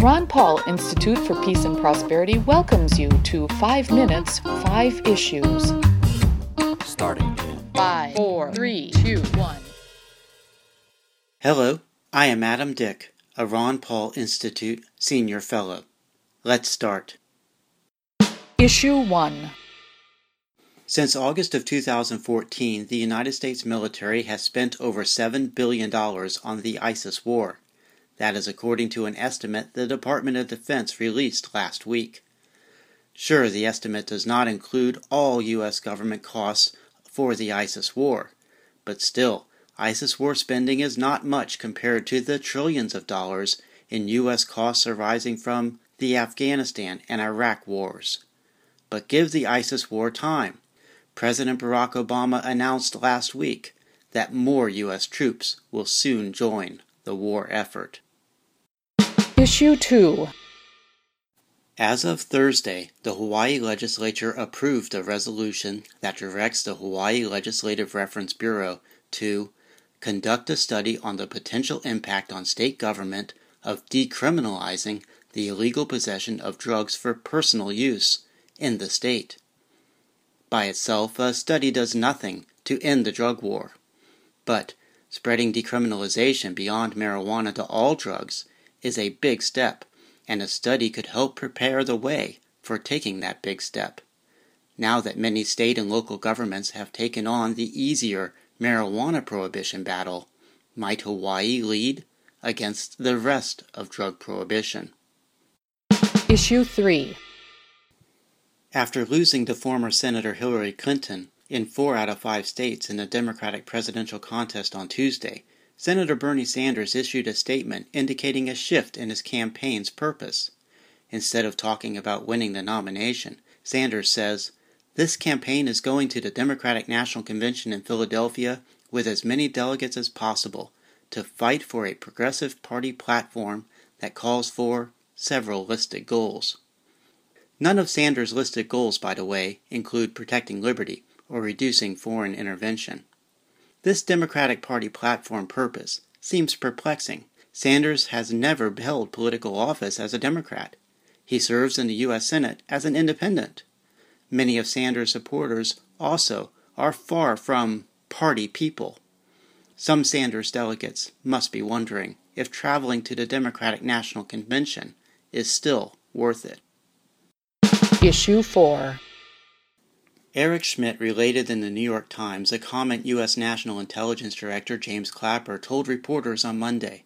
Ron Paul Institute for Peace and Prosperity welcomes you to 5 Minutes, 5 Issues. Starting in 5, 4, 3, 2, 1. Hello, I am Adam Dick, a Ron Paul Institute Senior Fellow. Let's start. Issue 1 Since August of 2014, the United States military has spent over $7 billion on the ISIS war. That is according to an estimate the Department of Defense released last week. Sure, the estimate does not include all U.S. government costs for the ISIS war, but still, ISIS war spending is not much compared to the trillions of dollars in U.S. costs arising from the Afghanistan and Iraq wars. But give the ISIS war time. President Barack Obama announced last week that more U.S. troops will soon join the war effort. Issue 2 As of Thursday, the Hawaii legislature approved a resolution that directs the Hawaii Legislative Reference Bureau to conduct a study on the potential impact on state government of decriminalizing the illegal possession of drugs for personal use in the state. By itself, a study does nothing to end the drug war. But spreading decriminalization beyond marijuana to all drugs is a big step, and a study could help prepare the way for taking that big step. Now that many state and local governments have taken on the easier marijuana prohibition battle, might Hawaii lead against the rest of drug prohibition? Issue 3 After losing to former Senator Hillary Clinton in four out of five states in the Democratic presidential contest on Tuesday, Senator Bernie Sanders issued a statement indicating a shift in his campaign's purpose. Instead of talking about winning the nomination, Sanders says, This campaign is going to the Democratic National Convention in Philadelphia with as many delegates as possible to fight for a progressive party platform that calls for several listed goals. None of Sanders' listed goals, by the way, include protecting liberty or reducing foreign intervention. This Democratic Party platform purpose seems perplexing. Sanders has never held political office as a Democrat. He serves in the U.S. Senate as an independent. Many of Sanders' supporters also are far from party people. Some Sanders delegates must be wondering if traveling to the Democratic National Convention is still worth it. Issue 4 Eric Schmitt related in the New York Times a comment U.S. National Intelligence Director James Clapper told reporters on Monday.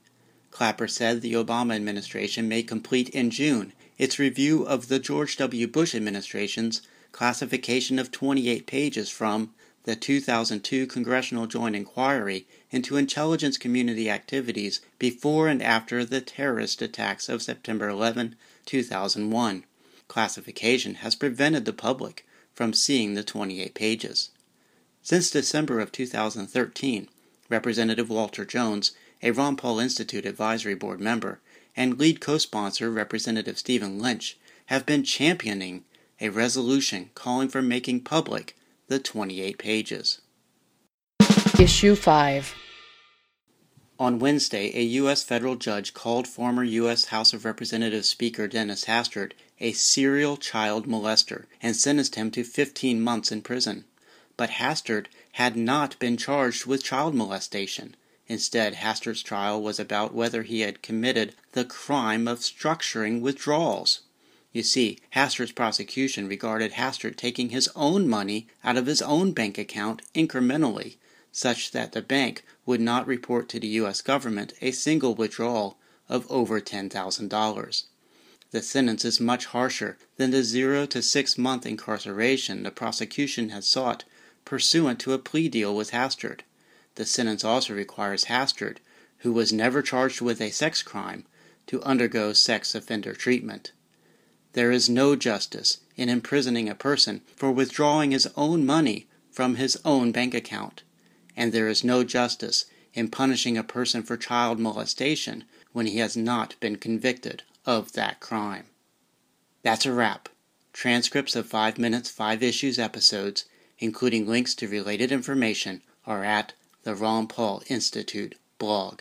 Clapper said the Obama administration may complete in June its review of the George W. Bush administration's classification of 28 pages from the 2002 Congressional Joint Inquiry into intelligence community activities before and after the terrorist attacks of September 11, 2001. Classification has prevented the public from seeing the 28 pages. Since December of 2013, Representative Walter Jones, a Ron Paul Institute Advisory Board member, and lead co sponsor Representative Stephen Lynch have been championing a resolution calling for making public the 28 pages. Issue 5 On Wednesday, a U.S. federal judge called former U.S. House of Representatives Speaker Dennis Hastert a serial child molester and sentenced him to 15 months in prison. But Hastert had not been charged with child molestation. Instead, Hastert's trial was about whether he had committed the crime of structuring withdrawals. You see, Hastert's prosecution regarded Hastert taking his own money out of his own bank account incrementally, such that the bank would not report to the U.S. government a single withdrawal of over $10,000. The sentence is much harsher than the zero to six month incarceration the prosecution had sought pursuant to a plea deal with Hastert. The sentence also requires Hastert, who was never charged with a sex crime, to undergo sex offender treatment. There is no justice in imprisoning a person for withdrawing his own money from his own bank account, and there is no justice in punishing a person for child molestation when he has not been convicted of that crime. That's a wrap. Transcripts of 5 Minutes, 5 Issues episodes, including links to related information, are at the Ron Paul Institute blog.